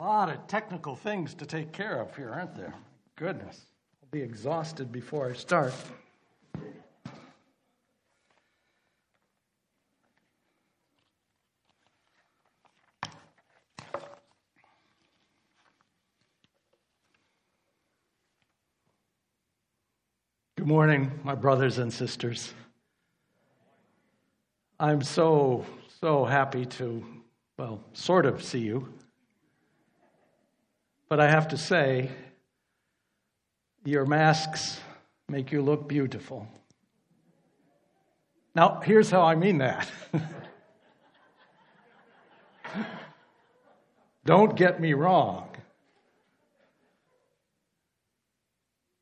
A lot of technical things to take care of here, aren't there? Goodness. I'll be exhausted before I start. Good morning, my brothers and sisters. I'm so, so happy to, well, sort of see you. But I have to say, your masks make you look beautiful. Now, here's how I mean that. Don't get me wrong.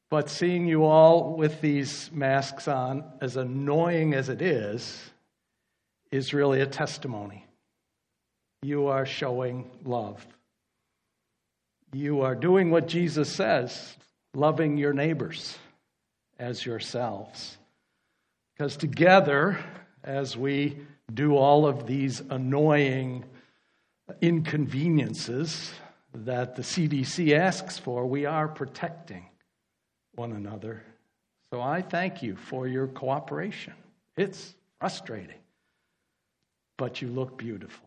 But seeing you all with these masks on, as annoying as it is, is really a testimony. You are showing love. You are doing what Jesus says, loving your neighbors as yourselves. Because together, as we do all of these annoying inconveniences that the CDC asks for, we are protecting one another. So I thank you for your cooperation. It's frustrating, but you look beautiful.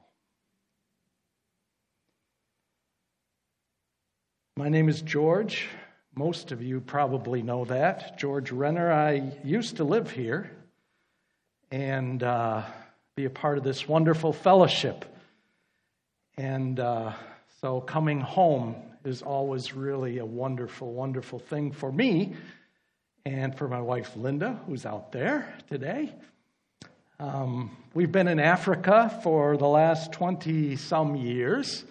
My name is George. Most of you probably know that. George Renner. I used to live here and uh, be a part of this wonderful fellowship. And uh, so coming home is always really a wonderful, wonderful thing for me and for my wife Linda, who's out there today. Um, we've been in Africa for the last 20 some years,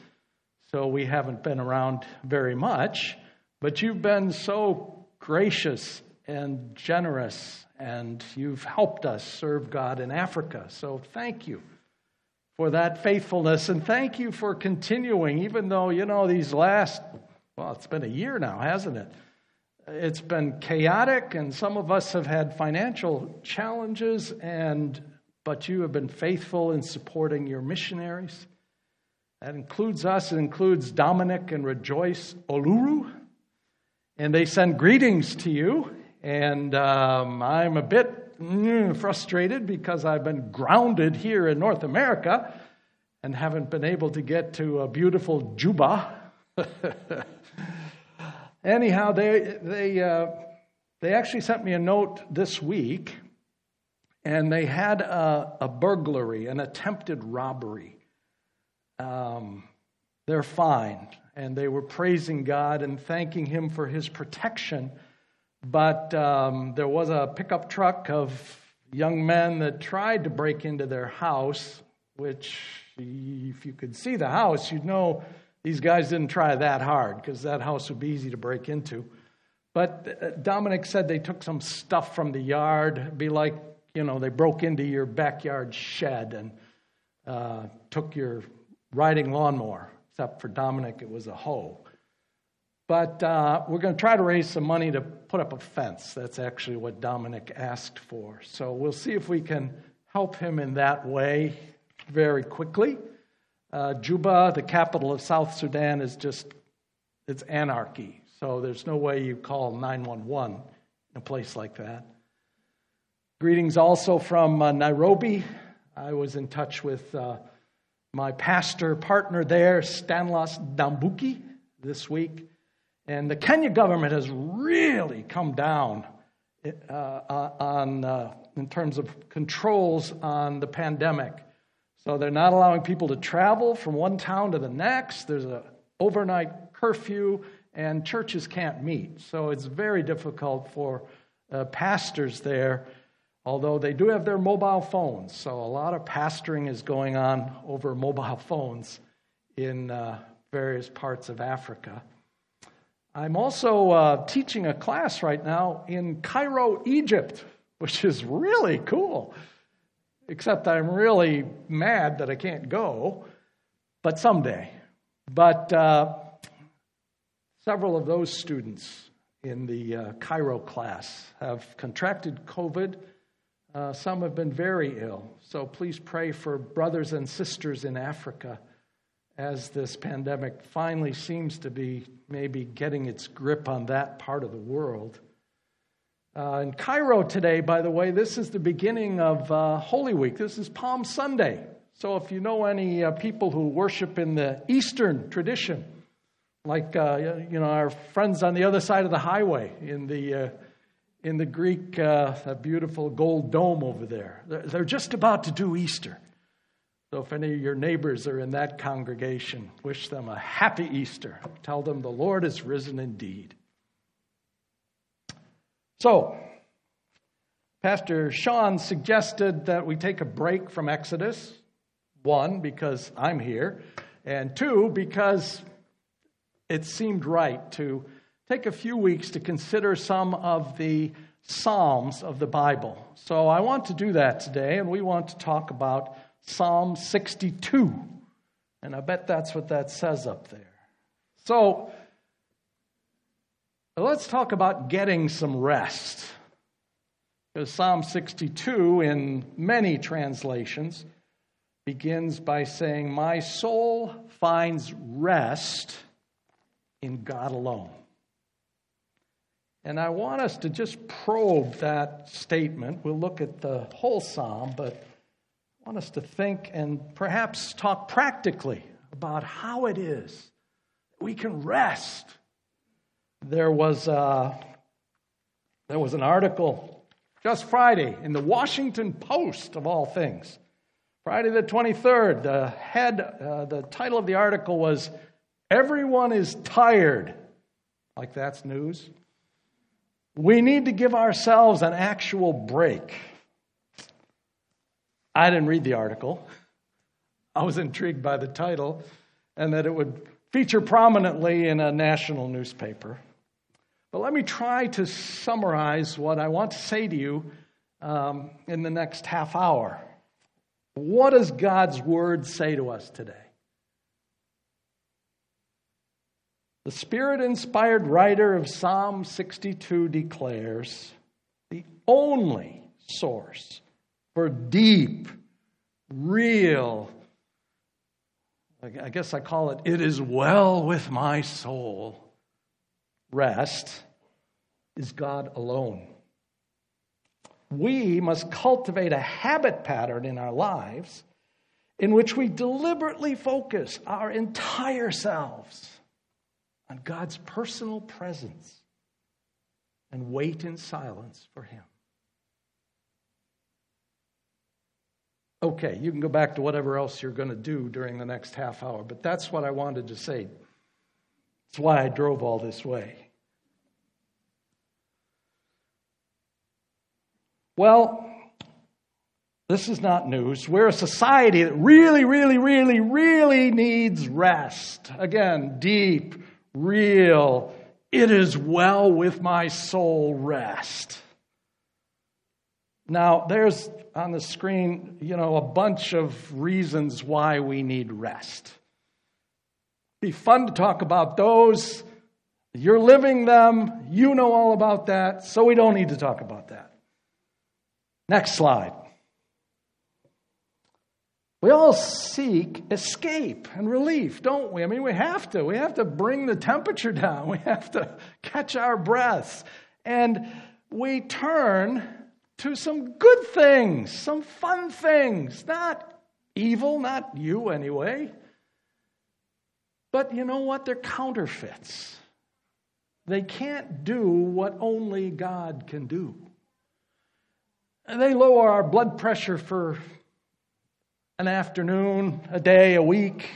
so we haven't been around very much, but you've been so gracious and generous, and you've helped us serve God in Africa. So thank you for that faithfulness. And thank you for continuing, even though, you know, these last, well, it's been a year now, hasn't it? It's been chaotic, and some of us have had financial challenges, and but you have been faithful in supporting your missionaries. That includes us, it includes Dominic and Rejoice Oluru. And they send greetings to you. And um, I'm a bit mm, frustrated because I've been grounded here in North America and haven't been able to get to a beautiful Juba. Anyhow, they, they, uh, they actually sent me a note this week, and they had a, a burglary, an attempted robbery. Um, they're fine, and they were praising God and thanking Him for His protection but um, there was a pickup truck of young men that tried to break into their house, which, if you could see the house, you'd know these guys didn't try that hard because that house would be easy to break into. But uh, Dominic said they took some stuff from the yard. It'd be like, you know, they broke into your backyard shed and uh, took your riding lawnmower, except for Dominic, it was a hoe. But uh, we're going to try to raise some money to put up a fence. That's actually what Dominic asked for. So we'll see if we can help him in that way very quickly. Uh, Juba, the capital of South Sudan, is just, it's anarchy. So there's no way you call 911 in a place like that. Greetings also from uh, Nairobi. I was in touch with uh, my pastor partner there, Stanlos Dambuki, this week. And the Kenya government has really come down uh, uh, on, uh, in terms of controls on the pandemic. So they're not allowing people to travel from one town to the next. There's an overnight curfew, and churches can't meet. So it's very difficult for uh, pastors there, although they do have their mobile phones. So a lot of pastoring is going on over mobile phones in uh, various parts of Africa. I'm also uh, teaching a class right now in Cairo, Egypt, which is really cool. Except I'm really mad that I can't go, but someday. But uh, several of those students in the uh, Cairo class have contracted COVID. Uh, some have been very ill. So please pray for brothers and sisters in Africa as this pandemic finally seems to be maybe getting its grip on that part of the world. Uh, in Cairo today, by the way, this is the beginning of uh, Holy Week. This is Palm Sunday. So if you know any uh, people who worship in the Eastern tradition, like uh, you know our friends on the other side of the highway in the uh, in the Greek, uh, that beautiful gold dome over there. They're just about to do Easter. So if any of your neighbors are in that congregation, wish them a happy Easter. Tell them the Lord is risen indeed. So, Pastor Sean suggested that we take a break from Exodus. One, because I'm here, and two, because it seemed right to take a few weeks to consider some of the Psalms of the Bible. So I want to do that today, and we want to talk about Psalm 62. And I bet that's what that says up there. So let's talk about getting some rest. Because Psalm 62, in many translations, begins by saying, My soul finds rest in God alone. And I want us to just probe that statement. We'll look at the whole psalm, but I want us to think and perhaps talk practically about how it is we can rest. There was, a, uh, there was an article just Friday in the Washington Post, of all things. Friday the 23rd, the head, uh, the title of the article was Everyone is Tired. Like that's news. We need to give ourselves an actual break. I didn't read the article. I was intrigued by the title and that it would feature prominently in a national newspaper. But let me try to summarize what I want to say to you um, in the next half hour. What does God's Word say to us today? The Spirit inspired writer of Psalm 62 declares the only source for deep, real, I guess I call it, it is well with my soul, rest is God alone. We must cultivate a habit pattern in our lives in which we deliberately focus our entire selves on God's personal presence and wait in silence for Him. Okay, you can go back to whatever else you're going to do during the next half hour, but that's what I wanted to say. That's why I drove all this way. Well, this is not news. We're a society that really, really, really, really needs rest. Again, deep, real, it is well with my soul rest. Now, there's on the screen, you know, a bunch of reasons why we need rest. Be fun to talk about those. You're living them. You know all about that, so we don't need to talk about that. Next slide. We all seek escape and relief, don't we? I mean, we have to. We have to bring the temperature down. We have to catch our breaths. And we turn to some good things, some fun things, not evil, not you anyway. But you know what? They're counterfeits. They can't do what only God can do. They lower our blood pressure for an afternoon, a day, a week.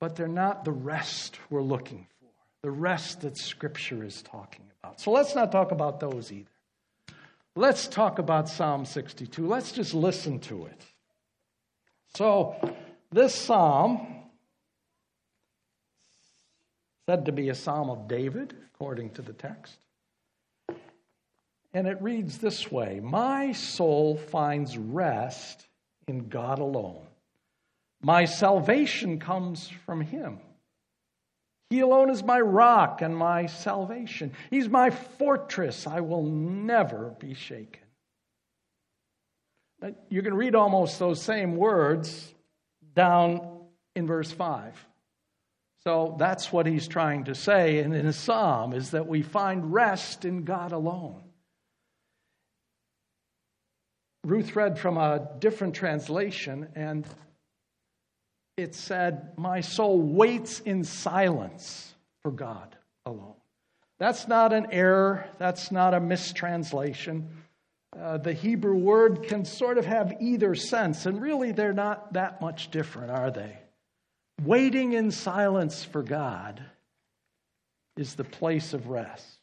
But they're not the rest we're looking for, the rest that Scripture is talking about. So let's not talk about those either. Let's talk about Psalm 62. Let's just listen to it. So, this psalm, said to be a psalm of David, according to the text. And it reads this way My soul finds rest in God alone. My salvation comes from Him. He alone is my rock and my salvation. He's my fortress. I will never be shaken. You can read almost those same words down in verse 5. So that's what he's trying to say in his psalm is that we find rest in God alone. Ruth read from a different translation, and it said, My soul waits in silence for God alone. That's not an error, that's not a mistranslation. Uh, the Hebrew word can sort of have either sense, and really they're not that much different, are they? Waiting in silence for God is the place of rest.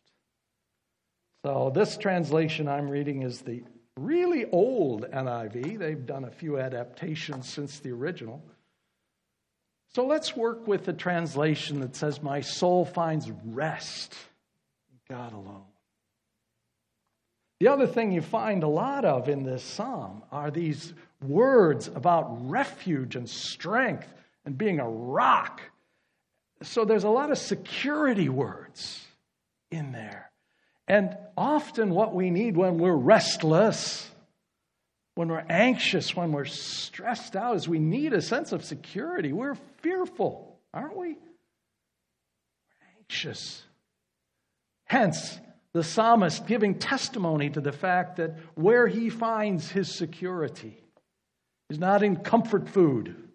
So, this translation I'm reading is the really old NIV. They've done a few adaptations since the original. So, let's work with the translation that says, My soul finds rest in God alone. The other thing you find a lot of in this psalm are these words about refuge and strength and being a rock. So there's a lot of security words in there. And often, what we need when we're restless, when we're anxious, when we're stressed out, is we need a sense of security. We're fearful, aren't we? We're anxious. Hence, the psalmist giving testimony to the fact that where he finds his security is not in comfort food,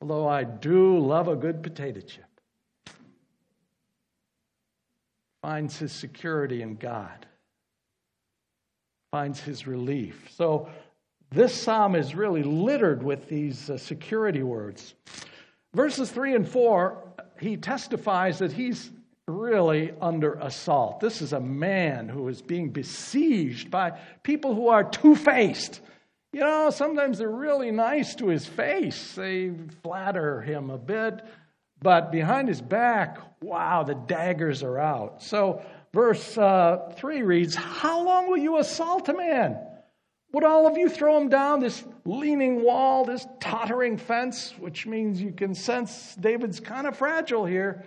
although I do love a good potato chip. Finds his security in God, finds his relief. So, this psalm is really littered with these uh, security words. Verses 3 and 4, he testifies that he's really under assault. This is a man who is being besieged by people who are two faced. You know, sometimes they're really nice to his face, they flatter him a bit, but behind his back, wow, the daggers are out. So, verse uh, 3 reads How long will you assault a man? Would all of you throw him down this leaning wall, this tottering fence, which means you can sense David's kind of fragile here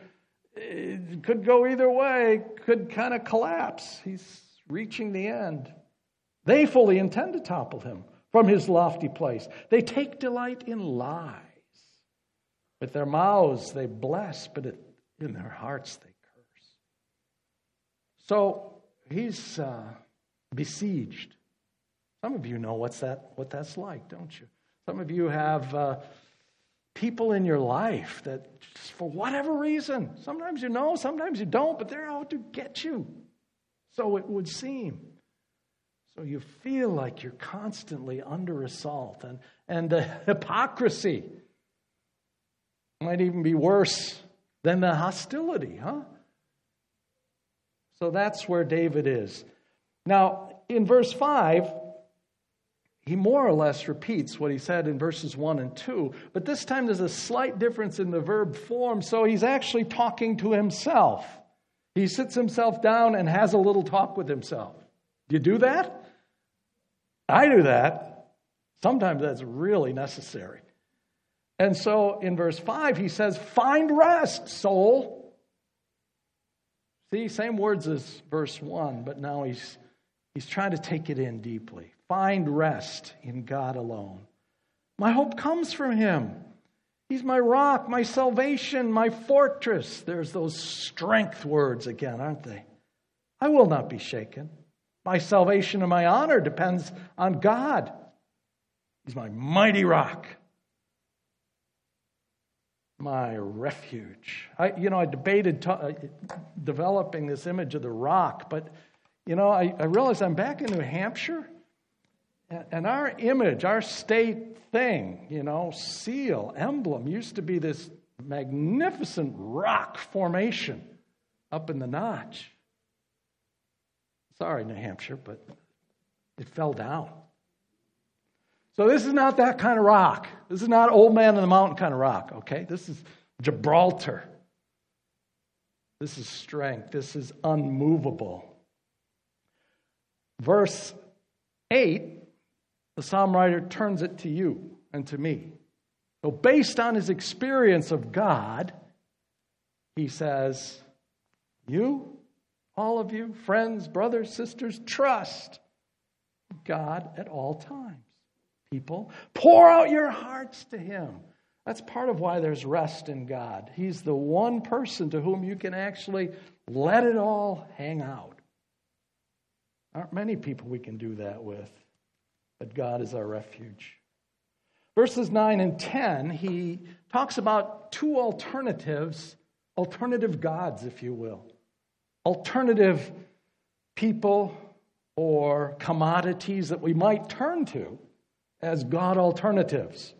it could go either way, could kind of collapse. He's reaching the end. They fully intend to topple him from his lofty place. They take delight in lies. With their mouths they bless, but in their hearts they curse. So he's uh, besieged. Some of you know what's that, what that's like, don't you? Some of you have. Uh, people in your life that, for whatever reason, sometimes you know, sometimes you don't, but they're out to get you. So it would seem. So you feel like you're constantly under assault. And, and the hypocrisy might even be worse than the hostility, huh? So that's where David is. Now, in verse 5, he more or less repeats what he said in verses 1 and 2, but this time there's a slight difference in the verb form, so he's actually talking to himself. He sits himself down and has a little talk with himself. Do you do that? I do that. Sometimes that's really necessary. And so in verse 5, he says, Find rest, soul. See, same words as verse 1, but now he's, he's trying to take it in deeply find rest in God alone. My hope comes from Him. He's my rock, my salvation, my fortress. There's those strength words again, aren't they? I will not be shaken. My salvation and my honor depends on God. He's my mighty rock, my refuge. I, you know, I debated uh, developing this image of the rock, but you know, I, I realized I'm back in New Hampshire, and our image, our state thing, you know, seal, emblem, used to be this magnificent rock formation up in the notch. Sorry, New Hampshire, but it fell down. So this is not that kind of rock. This is not old man in the mountain kind of rock, okay? This is Gibraltar. This is strength. This is unmovable. Verse 8 the psalm writer turns it to you and to me. So, based on his experience of God, he says, You, all of you, friends, brothers, sisters, trust God at all times. People, pour out your hearts to him. That's part of why there's rest in God. He's the one person to whom you can actually let it all hang out. Aren't many people we can do that with, but God is our refuge. Verses 9 and 10, he talks about two alternatives, alternative gods, if you will. Alternative people or commodities that we might turn to as God alternatives.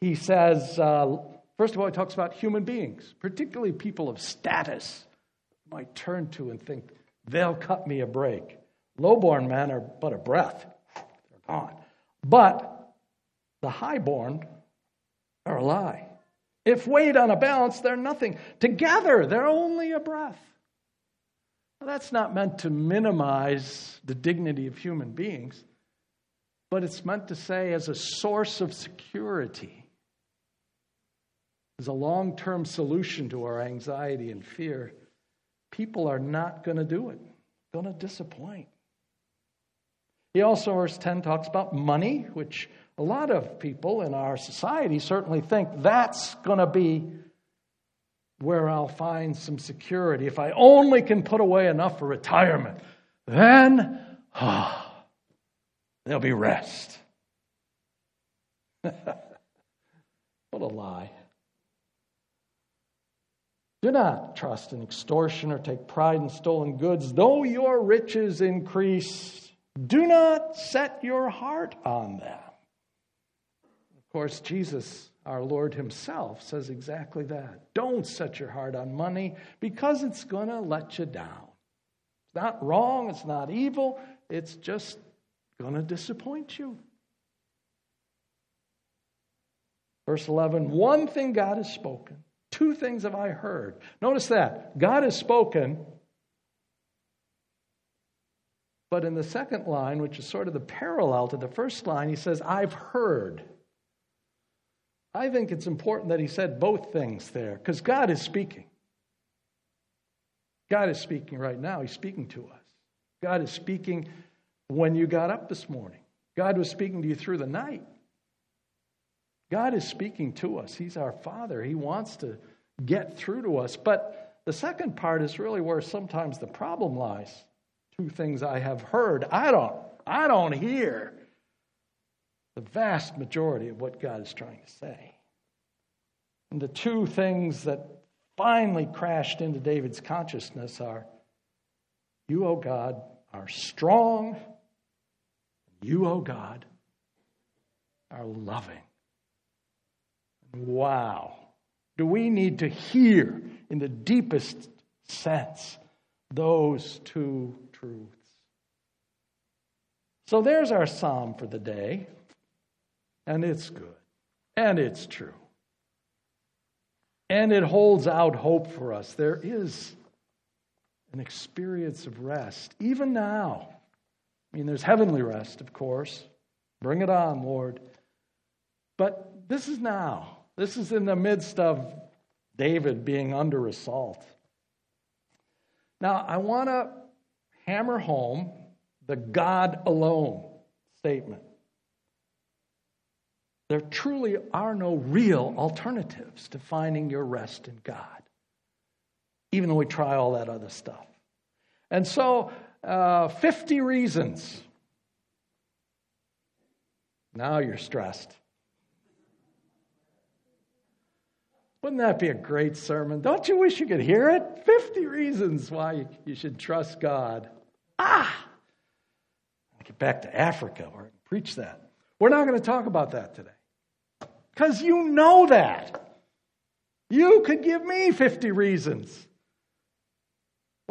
He says, uh, first of all, he talks about human beings, particularly people of status, might turn to and think, they'll cut me a break. Lowborn men are but a breath, they're gone. But the highborn are a lie. If weighed on a balance, they're nothing. Together, they're only a breath. That's not meant to minimize the dignity of human beings, but it's meant to say as a source of security, as a long term solution to our anxiety and fear. People are not going to do it, going to disappoint. He also, verse 10, talks about money, which a lot of people in our society certainly think that's going to be where I'll find some security. If I only can put away enough for retirement, then ah, there'll be rest. what a lie. Do not trust in extortion or take pride in stolen goods, though your riches increase do not set your heart on them. Of course, Jesus, our Lord Himself, says exactly that. Don't set your heart on money because it's going to let you down. It's not wrong, it's not evil, it's just going to disappoint you. Verse 11 One thing God has spoken, two things have I heard. Notice that. God has spoken, but in the second line, which is sort of the parallel to the first line, he says, I've heard. I think it's important that he said both things there because God is speaking. God is speaking right now. He's speaking to us. God is speaking when you got up this morning. God was speaking to you through the night. God is speaking to us. He's our Father. He wants to get through to us. But the second part is really where sometimes the problem lies two things I have heard. I don't, I don't hear the vast majority of what God is trying to say. And the two things that finally crashed into David's consciousness are you, O oh God, are strong. You, O oh God, are loving. Wow. Do we need to hear in the deepest sense those two truths. So there's our psalm for the day, and it's good, and it's true. And it holds out hope for us. There is an experience of rest, even now. I mean, there's heavenly rest, of course. Bring it on, Lord. But this is now. This is in the midst of David being under assault. Now, I want to hammer home the God alone statement. There truly are no real alternatives to finding your rest in God, even though we try all that other stuff. And so, uh, 50 reasons. Now you're stressed. Wouldn't that be a great sermon? Don't you wish you could hear it? 50 reasons why you should trust God. Ah! Get back to Africa or preach that. We're not going to talk about that today. Because you know that. You could give me 50 reasons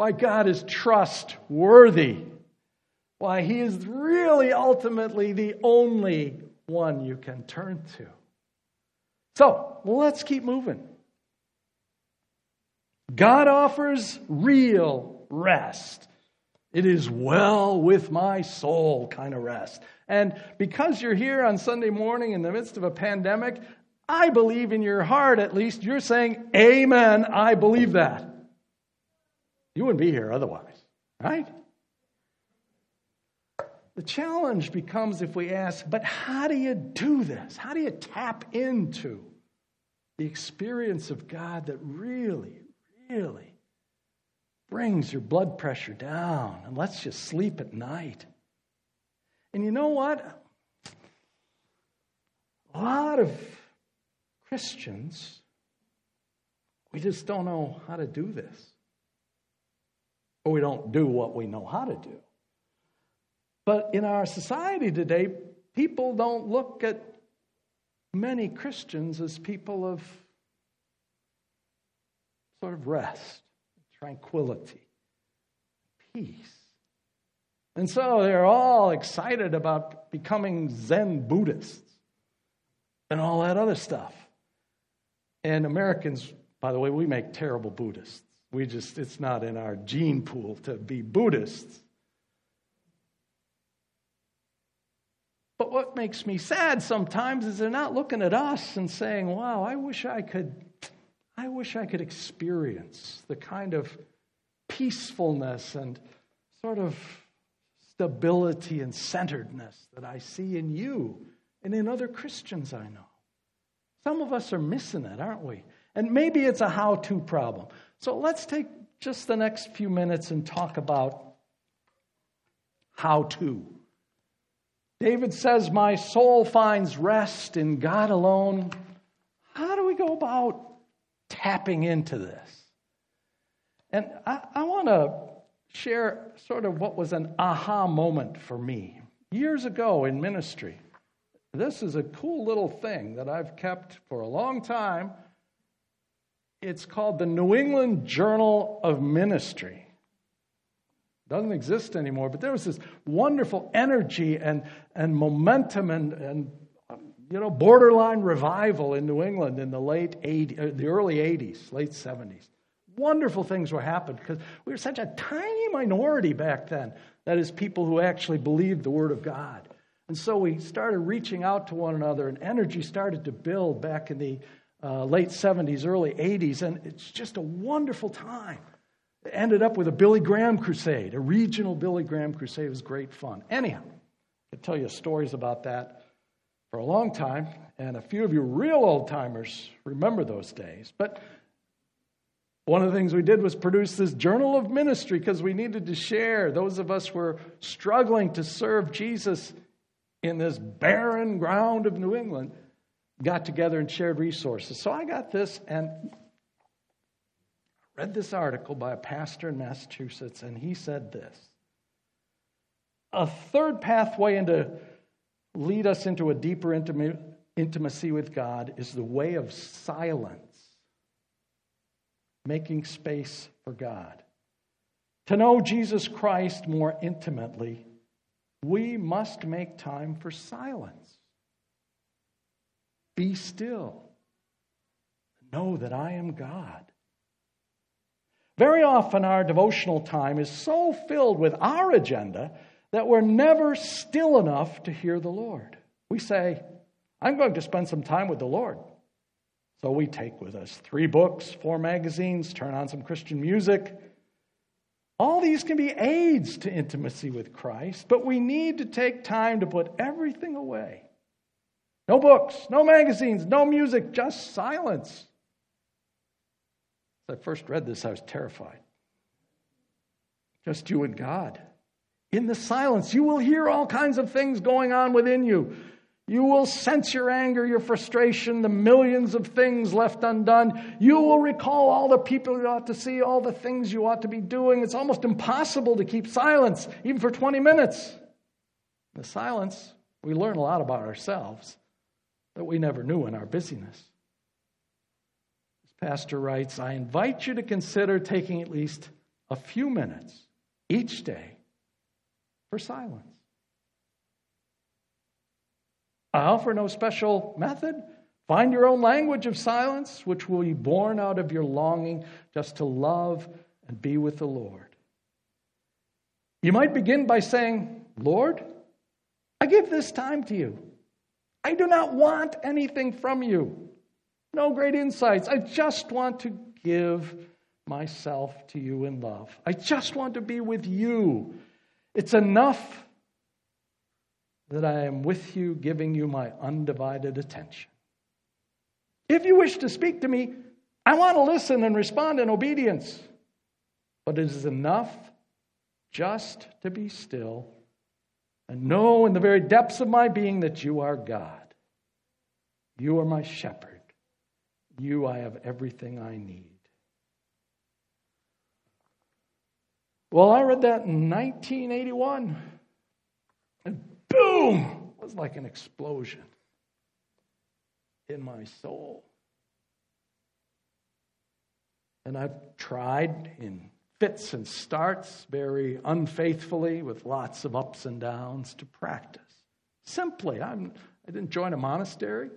why God is trustworthy, why He is really ultimately the only one you can turn to. So let's keep moving. God offers real rest. It is well with my soul kind of rest. And because you're here on Sunday morning in the midst of a pandemic, I believe in your heart at least you're saying, Amen, I believe that. You wouldn't be here otherwise, right? The challenge becomes if we ask, but how do you do this? How do you tap into the experience of God that really, really brings your blood pressure down and lets you sleep at night. And you know what? A lot of Christians, we just don't know how to do this. Or we don't do what we know how to do. But in our society today, people don't look at many Christians as people of sort of rest, tranquility, peace. And so they're all excited about becoming Zen Buddhists and all that other stuff. And Americans, by the way, we make terrible Buddhists. We just, it's not in our gene pool to be Buddhists. But what makes me sad sometimes is they're not looking at us and saying, wow, I wish I could, I wish I could experience the kind of peacefulness and sort of stability and centeredness that I see in you and in other Christians I know. Some of us are missing it, aren't we? And maybe it's a how to problem. So let's take just the next few minutes and talk about how to. David says, My soul finds rest in God alone. How do we go about tapping into this? And I, I want to share sort of what was an aha moment for me years ago in ministry. This is a cool little thing that I've kept for a long time. It's called the New England Journal of Ministry doesn't exist anymore. But there was this wonderful energy and, and momentum and, and you know borderline revival in New England in the late 80s, uh, the early 80s, late 70s. Wonderful things were happening because we were such a tiny minority back then. That is, people who actually believed the Word of God. And so we started reaching out to one another, and energy started to build back in the uh, late 70s, early 80s, and it's just a wonderful time ended up with a Billy Graham crusade, a regional Billy Graham crusade. It was great fun. Anyhow, I tell you stories about that for a long time, and a few of you real old timers remember those days. But one of the things we did was produce this journal of ministry because we needed to share. Those of us who were struggling to serve Jesus in this barren ground of New England got together and shared resources. So I got this, and read this article by a pastor in Massachusetts, and he said this A third pathway into lead us into a deeper intimacy with God is the way of silence, making space for God. To know Jesus Christ more intimately, we must make time for silence. Be still. Know that I am God. Very often, our devotional time is so filled with our agenda that we're never still enough to hear the Lord. We say, I'm going to spend some time with the Lord. So we take with us three books, four magazines, turn on some Christian music. All these can be aids to intimacy with Christ, but we need to take time to put everything away. No books, no magazines, no music, just silence. As I first read this, I was terrified. Just you and God. In the silence, you will hear all kinds of things going on within you. You will sense your anger, your frustration, the millions of things left undone. You will recall all the people you ought to see, all the things you ought to be doing. It's almost impossible to keep silence, even for 20 minutes. In the silence, we learn a lot about ourselves that we never knew in our busyness As pastor writes, I invite you to consider taking at least a few minutes each day for silence. I offer no special method. Find your own language of silence, which will be born out of your longing just to love and be with the Lord. You might begin by saying, Lord, I give this time to you. I do not want anything from you. No great insights. I just want to give myself to you in love. I just want to be with you. It's enough that I am with you, giving you my undivided attention. If you wish to speak to me, I want to listen and respond in obedience. But it is enough just to be still and know in the very depths of my being that you are God. You are my shepherd. You, I have everything I need. Well, I read that in 1981, and boom, it was like an explosion in my soul. And I've tried in fits and starts very unfaithfully with lots of ups and downs to practice. Simply, I'm, I didn't join a monastery.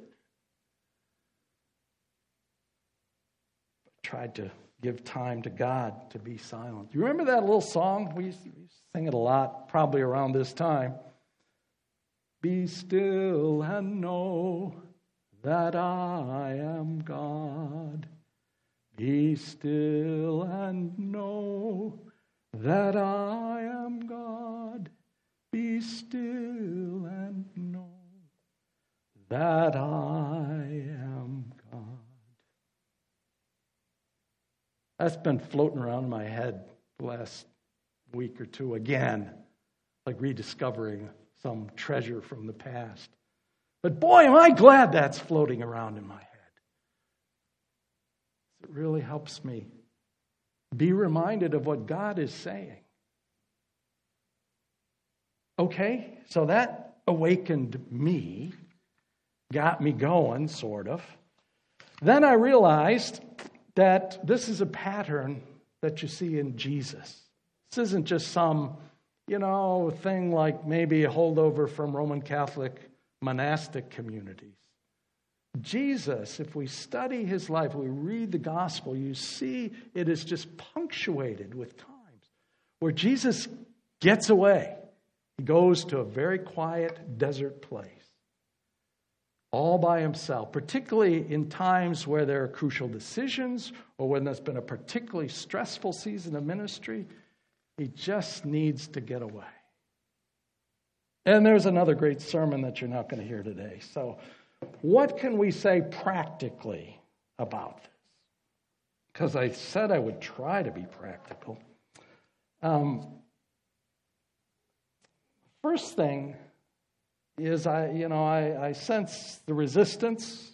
I tried to give time to God to be silent. You remember that little song? We used to sing it a lot, probably around this time. Be still and know that I am God. Be still and know that I am God. Be still and know that I am God. That's been floating around in my head the last week or two again, like rediscovering some treasure from the past. But boy, am I glad that's floating around in my head. It really helps me be reminded of what God is saying. Okay, so that awakened me, got me going, sort of. Then I realized that this is a pattern that you see in Jesus. This isn't just some, you know, thing like maybe a holdover from Roman Catholic monastic communities. Jesus, if we study his life, we read the gospel, you see it is just punctuated with times where Jesus gets away. He goes to a very quiet desert place, all by himself, particularly in times where there are crucial decisions or when there's been a particularly stressful season of ministry. He just needs to get away. And there's another great sermon that you're not going to hear today. So, what can we say practically about this? Because I said I would try to be practical. Um, first thing is I, you know, I, I sense the resistance.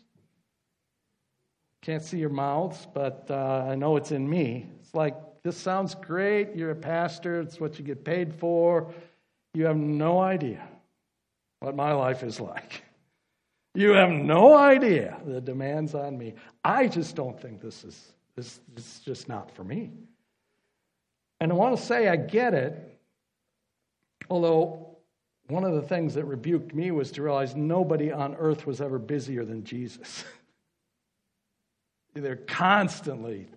Can't see your mouths, but uh, I know it's in me. It's like this sounds great. You're a pastor. It's what you get paid for. You have no idea what my life is like. You have no idea the demands on me. I just don't think this is this, this is just not for me. And I want to say I get it, although one of the things that rebuked me was to realize nobody on earth was ever busier than Jesus. They're constantly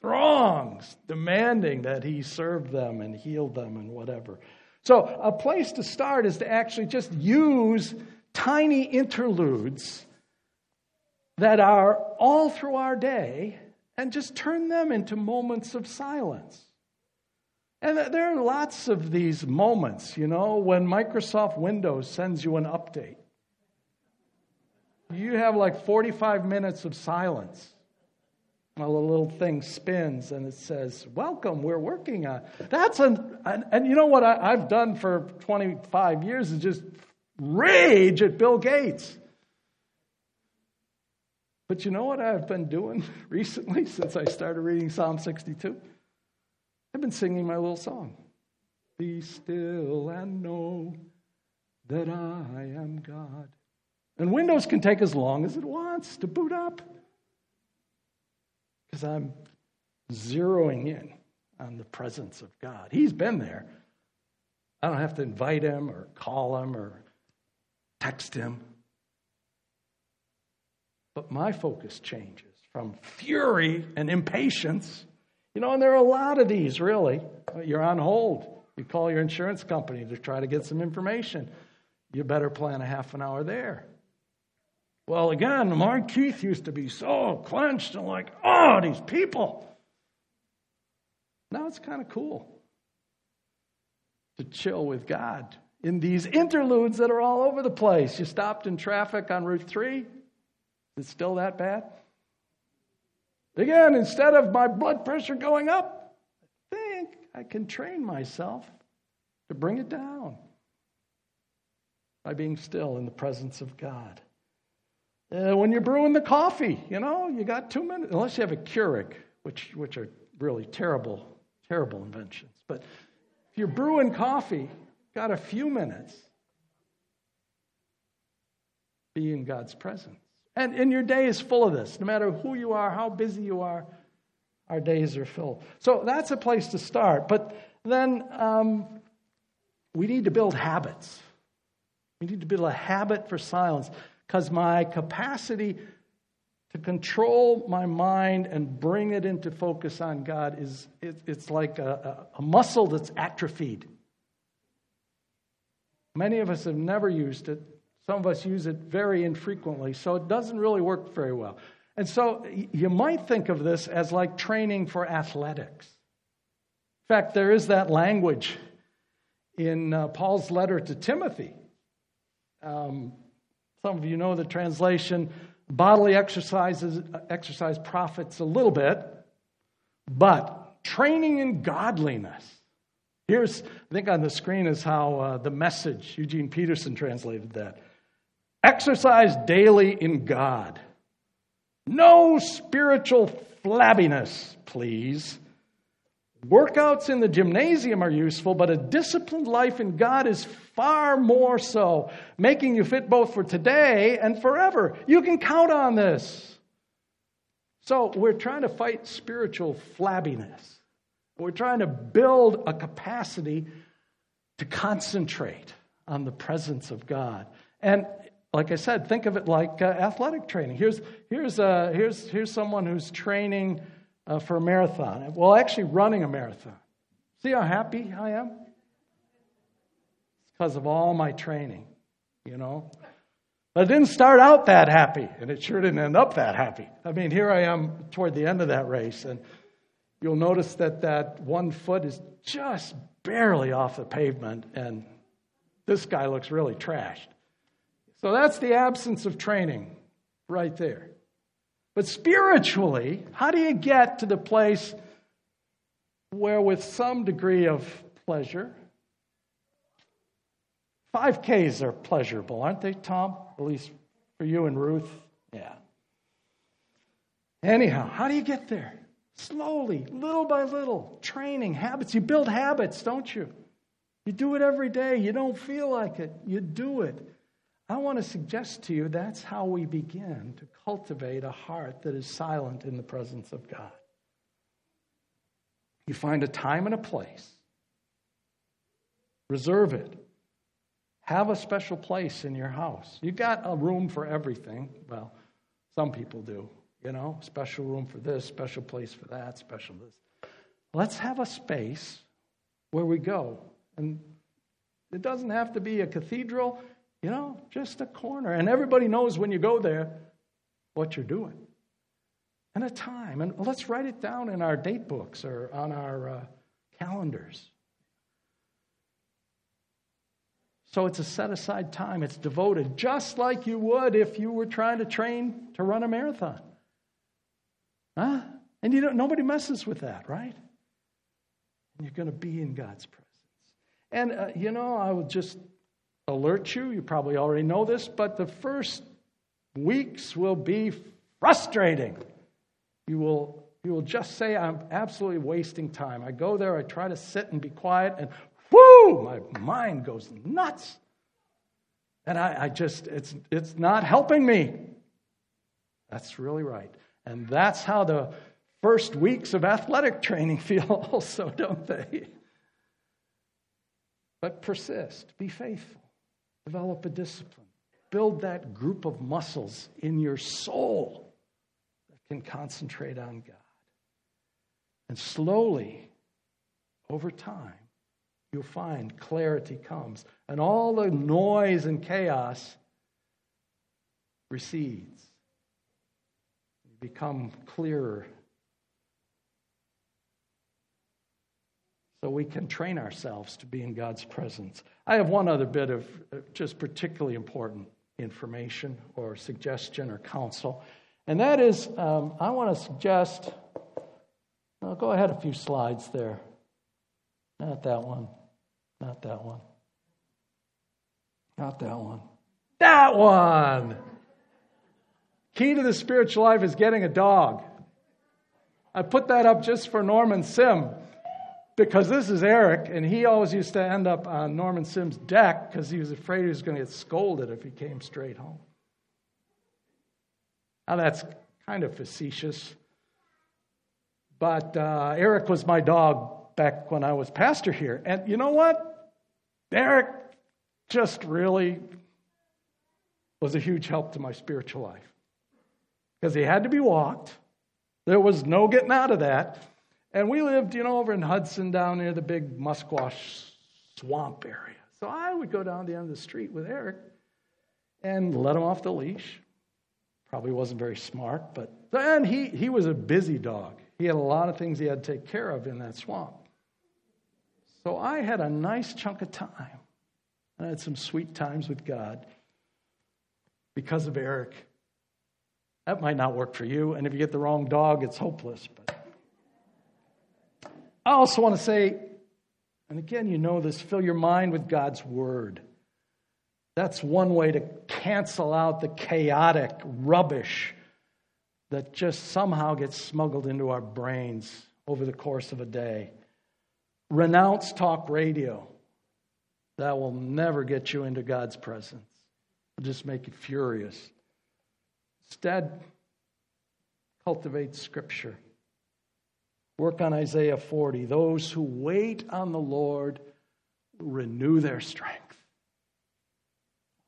throngs demanding that he serve them and heal them and whatever. So, a place to start is to actually just use tiny interludes that are all through our day and just turn them into moments of silence. And there are lots of these moments, you know, when Microsoft Windows sends you an update. You have like 45 minutes of silence. Well, the little thing spins and it says, Welcome, we're working on. That's an, and, and you know what I, I've done for 25 years is just rage at Bill Gates. But you know what I've been doing recently since I started reading Psalm 62? I've been singing my little song. Be still and know that I am God. And Windows can take as long as it wants to boot up because I'm zeroing in on the presence of God. He's been there. I don't have to invite him or call him or text him. But my focus changes from fury and impatience. You know, and there are a lot of these, really. You're on hold. You call your insurance company to try to get some information. You better plan a half an hour there. Well, again, my teeth used to be so clenched and like, oh, these people. Now it's kind of cool to chill with God in these interludes that are all over the place. You stopped in traffic on Route 3. Is it still that bad? Again, instead of my blood pressure going up, I think I can train myself to bring it down by being still in the presence of God. Uh, when you're brewing the coffee, you know, you got two minutes, unless you have a Keurig, which, which are really terrible, terrible inventions. But if you're brewing coffee, got a few minutes, be in God's presence. And, and your day is full of this. No matter who you are, how busy you are, our days are full. So that's a place to start. But then um, we need to build habits. We need to build a habit for silence because my capacity to control my mind and bring it into focus on God is it, it's like a, a, a muscle that's atrophied. Many of us have never used it. Some of us use it very infrequently, so it doesn't really work very well. And so you might think of this as like training for athletics. In fact, there is that language in uh, Paul's letter to Timothy. Um, some of you know the translation bodily exercises exercise profits a little bit, but training in godliness. Here's, I think on the screen is how uh, the message, Eugene Peterson translated that. Exercise daily in God. No spiritual flabbiness, please. Workouts in the gymnasium are useful, but a disciplined life in God is far more so, making you fit both for today and forever. You can count on this. So, we're trying to fight spiritual flabbiness. We're trying to build a capacity to concentrate on the presence of God. And like I said, think of it like uh, athletic training. Here's, here's, uh, here's, here's someone who's training uh, for a marathon. Well, actually, running a marathon. See how happy I am? It's because of all my training, you know? But it didn't start out that happy, and it sure didn't end up that happy. I mean, here I am toward the end of that race, and you'll notice that that one foot is just barely off the pavement, and this guy looks really trashed. So that's the absence of training right there. But spiritually, how do you get to the place where, with some degree of pleasure, 5Ks are pleasurable, aren't they, Tom? At least for you and Ruth? Yeah. Anyhow, how do you get there? Slowly, little by little, training, habits. You build habits, don't you? You do it every day. You don't feel like it, you do it. I want to suggest to you that's how we begin to cultivate a heart that is silent in the presence of God. You find a time and a place, reserve it. Have a special place in your house. You got a room for everything. Well, some people do, you know, special room for this, special place for that, special this. Let's have a space where we go. And it doesn't have to be a cathedral. You know, just a corner. And everybody knows when you go there what you're doing. And a time. And let's write it down in our date books or on our uh, calendars. So it's a set aside time. It's devoted, just like you would if you were trying to train to run a marathon. Huh? And you don't, nobody messes with that, right? And you're going to be in God's presence. And, uh, you know, I would just alert you. You probably already know this, but the first weeks will be frustrating. You will, you will just say, I'm absolutely wasting time. I go there, I try to sit and be quiet, and whoo, my mind goes nuts. And I, I just, it's, it's not helping me. That's really right. And that's how the first weeks of athletic training feel, also, don't they? But persist, be faithful. Develop a discipline. Build that group of muscles in your soul that can concentrate on God. And slowly, over time, you'll find clarity comes. And all the noise and chaos recedes. Become clearer so we can train ourselves to be in God's presence. I have one other bit of uh, just particularly important information or suggestion or counsel, And that is, um, I want to suggest, well, go ahead a few slides there. Not that one. Not that one. Not that one. That one! Key to the spiritual life is getting a dog. I put that up just for Norman Sim because this is Eric, and he always used to end up on Norman Sim's deck because he was afraid he was going to get scolded if he came straight home. Now, that's kind of facetious, but uh, Eric was my dog back when I was pastor here. And you know what? Eric just really was a huge help to my spiritual life because he had to be walked. There was no getting out of that. And we lived, you know, over in Hudson down near the big Musquash swamp area. So I would go down the end of the street with Eric and let him off the leash. Probably wasn't very smart, but then he, he was a busy dog. He had a lot of things he had to take care of in that swamp. So I had a nice chunk of time. And I had some sweet times with God because of Eric. That might not work for you, and if you get the wrong dog, it's hopeless. But I also want to say, and again, you know this, fill your mind with God's word. That's one way to cancel out the chaotic rubbish that just somehow gets smuggled into our brains over the course of a day. Renounce talk radio. That will never get you into God's presence. It'll just make you furious. Instead, cultivate Scripture. Work on Isaiah 40. Those who wait on the Lord renew their strength.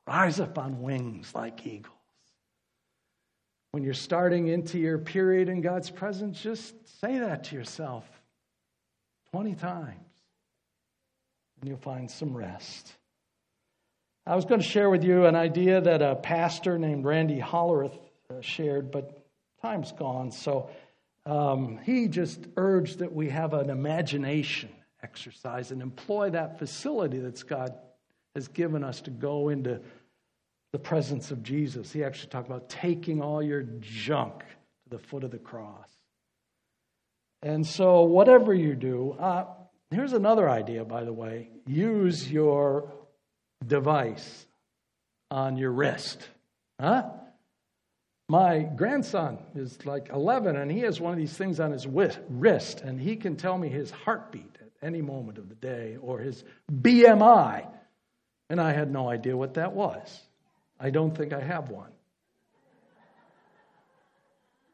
Rise up on wings like eagles. When you're starting into your period in God's presence, just say that to yourself 20 times, and you'll find some rest. I was going to share with you an idea that a pastor named Randy Hollerith shared, but time's gone. So um, he just urged that we have an imagination exercise and employ that facility that God has given us to go into the presence of Jesus. He actually talked about taking all your junk to the foot of the cross. And so, whatever you do, uh, here's another idea, by the way use your device on your wrist. Huh? My grandson is like 11, and he has one of these things on his wrist, and he can tell me his heartbeat at any moment of the day or his BMI. And I had no idea what that was. I don't think I have one.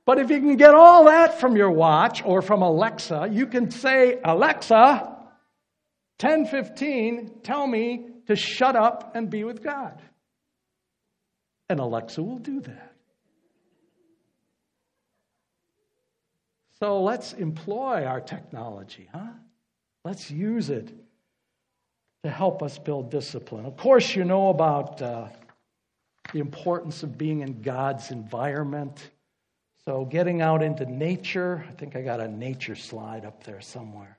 But if you can get all that from your watch or from Alexa, you can say, Alexa, 1015, tell me to shut up and be with God. And Alexa will do that. So let's employ our technology, huh? Let's use it to help us build discipline. Of course, you know about uh, the importance of being in God's environment. So, getting out into nature, I think I got a nature slide up there somewhere.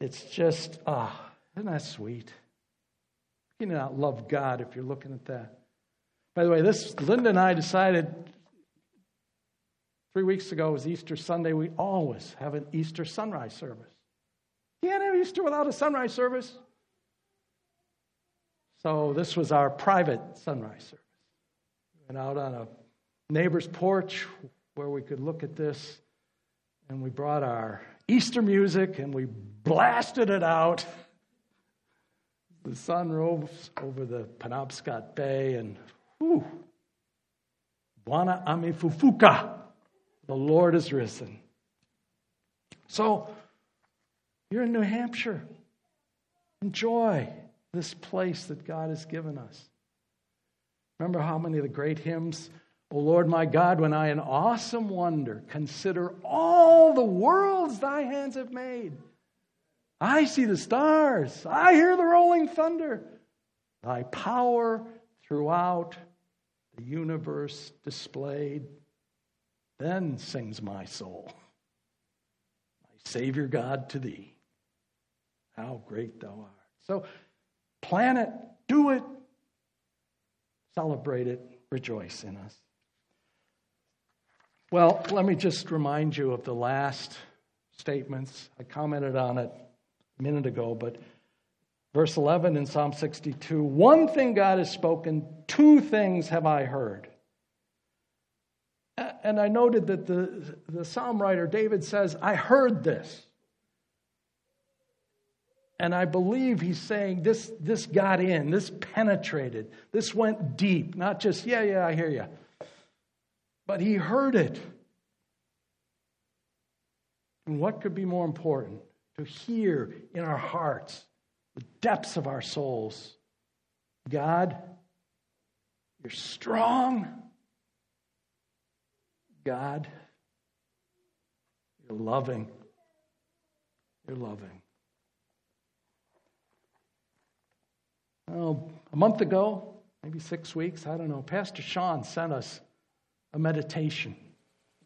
It's just, ah, oh, isn't that sweet? You cannot love God if you're looking at that. By the way, this Linda and I decided three weeks ago was Easter Sunday. We always have an Easter sunrise service. Can't have Easter without a sunrise service. So this was our private sunrise service. We went out on a neighbor's porch where we could look at this, and we brought our Easter music and we blasted it out. The sun rose over the Penobscot Bay, and whoo, whew, Bwana amefufuka, the Lord is risen. So, you're in New Hampshire. Enjoy this place that God has given us. Remember how many of the great hymns, O Lord my God, when I in awesome wonder consider all the worlds thy hands have made. I see the stars, I hear the rolling thunder. Thy power throughout the universe displayed. Then sings my soul, my Savior God to thee. How great thou art. So Plan it, do it, celebrate it, rejoice in us. Well, let me just remind you of the last statements. I commented on it a minute ago, but verse 11 in Psalm 62 One thing God has spoken, two things have I heard. And I noted that the, the psalm writer David says, I heard this. And I believe he's saying this, this got in, this penetrated, this went deep, not just, yeah, yeah, I hear you. But he heard it. And what could be more important? To hear in our hearts, the depths of our souls, God, you're strong. God, you're loving. You're loving. Oh, a month ago, maybe six weeks, I don't know, Pastor Sean sent us a meditation,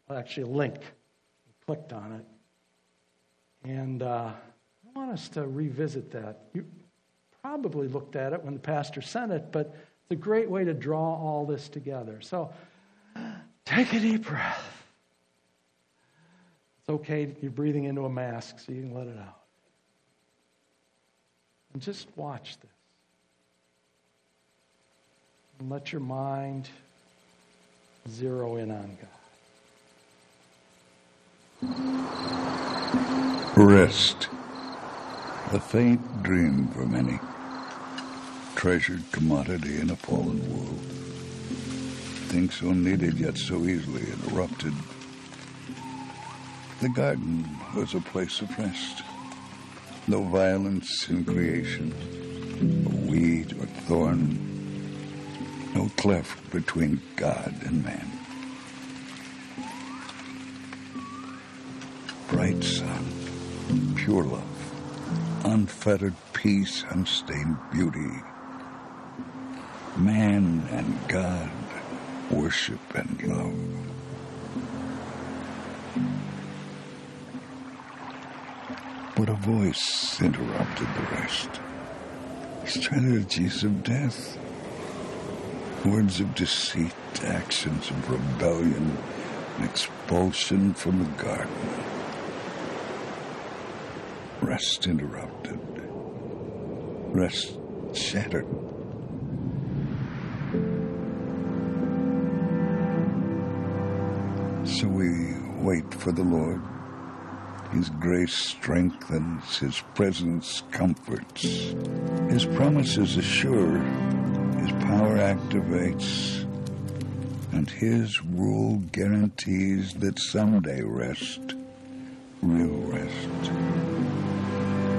well, actually a link. We clicked on it. And uh, I want us to revisit that. You probably looked at it when the pastor sent it, but it's a great way to draw all this together. So take a deep breath. It's okay, you're breathing into a mask, so you can let it out. And just watch this. And let your mind zero in on God. Rest. A faint dream for many. Treasured commodity in a fallen world. Things so needed yet so easily interrupted. The garden was a place of rest. No violence in creation, a weed or thorn no cleft between God and man. Bright sun, pure love, unfettered peace, unstained beauty. Man and God worship and love. But a voice interrupted the rest. Strategies of death words of deceit, actions of rebellion, and expulsion from the garden. Rest interrupted, rest shattered. Wait for the Lord. His grace strengthens, His presence comforts, His promises assure his power activates, and His rule guarantees that someday rest, real rest,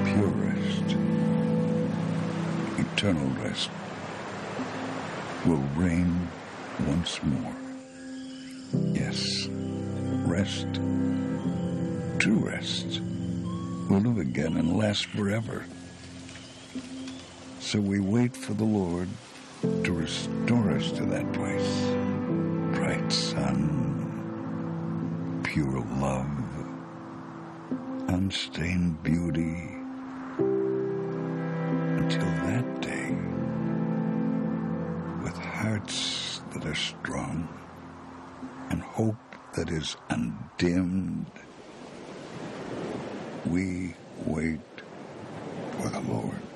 pure rest, eternal rest, will reign once more. Yes, rest, true rest, will live again and last forever. So we wait for the Lord to restore us to that place. Bright sun, pure love, unstained beauty. Until that day, with hearts that are strong and hope that is undimmed, we wait for the Lord.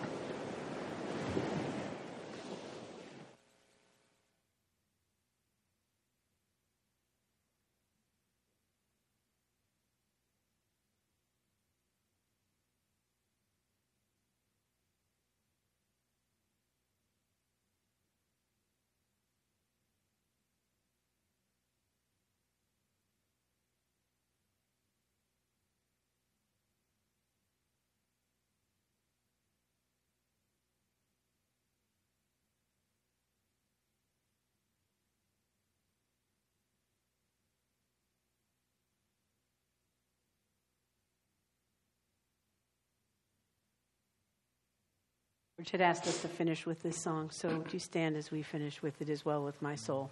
Rich had asked us to finish with this song, so would you stand as we finish with it as well with my soul?